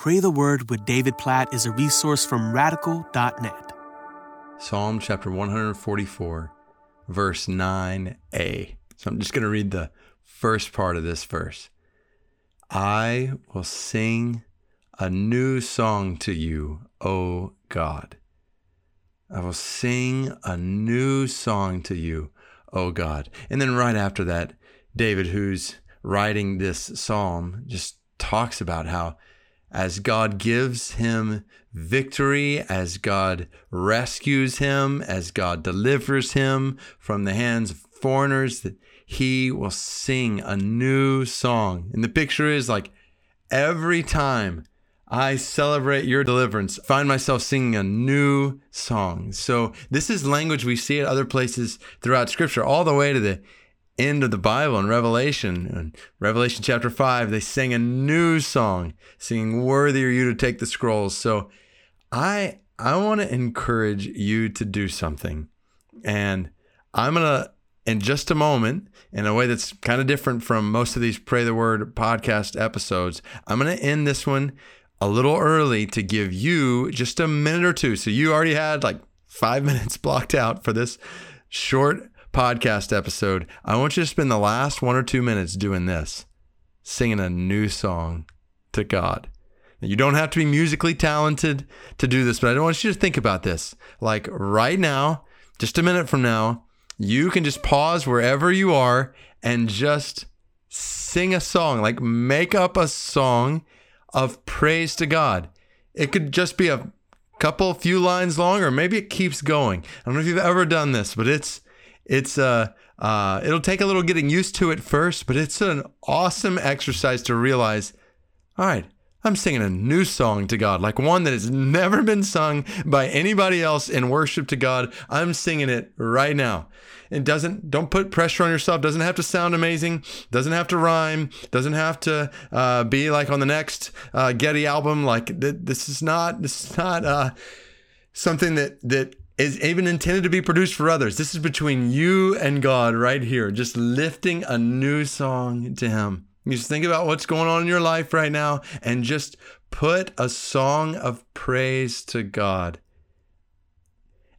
Pray the Word with David Platt is a resource from radical.net. Psalm chapter 144, verse 9a. So I'm just going to read the first part of this verse. I will sing a new song to you, O God. I will sing a new song to you, O God. And then right after that, David, who's writing this psalm, just talks about how as God gives him victory, as God rescues him, as God delivers him from the hands of foreigners, that he will sing a new song. And the picture is like every time I celebrate your deliverance, find myself singing a new song. So this is language we see at other places throughout scripture, all the way to the end of the Bible in Revelation. In Revelation chapter 5, they sing a new song, singing, Worthy are you to take the scrolls. So I I want to encourage you to do something. And I'm to, in just a moment, in a way that's kind of different from most of these Pray the Word podcast episodes, I'm to end this one a little early to give you just a minute or two. So you already had like five minutes blocked out for this short podcast episode, I want you to spend the last one or two minutes doing this, singing a new song to God. You don't have to be musically talented to do this, but I want you to think about this. Like right now, just a minute from now, you can just pause wherever you are and just sing a song, like make up a song of praise to God. It could just be a couple few lines long or maybe it keeps going. I don't know if you've ever done this, but it's it's uh, uh, it'll take a little getting used to it first, but it's an awesome exercise to realize, all right, I'm singing a new song to God, like one that has never been sung by anybody else in worship to God. I'm singing it right now. It doesn't, don't put pressure on yourself. Doesn't have to sound amazing. Doesn't have to rhyme. Doesn't have to uh, be like on the next uh, Getty album. Like th- this is not, this is not uh, something that, that is even intended to be produced for others. This is between you and God right here, just lifting a new song to Him. You just think about what's going on in your life right now and just put a song of praise to God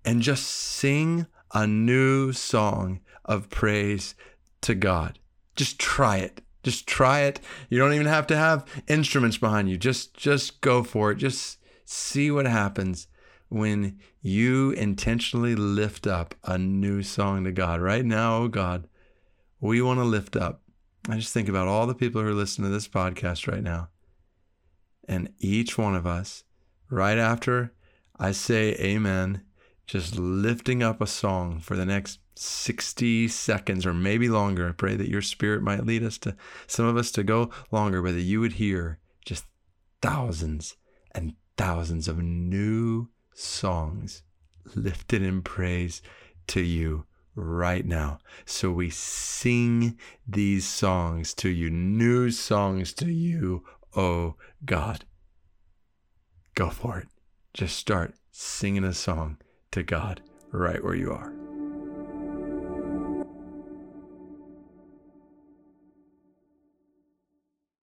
and just sing a new song of praise to God. Just try it. Just try it. You don't even have to have instruments behind you. Just just go for it. Just see what happens when you intentionally lift up a new song to God. Right now, oh God, we want to lift up. I just think about all the people who are listening to this podcast right now. And each one of us, right after I say amen, just lifting up a song for the next 60 seconds or maybe longer. I pray that your spirit might lead us to some of us to go longer, but that you would hear just thousands and thousands of new songs lifted in praise to you right now. So we sing these songs to you, new songs to you, oh God. Go for it. Just start singing a song to God right where you are.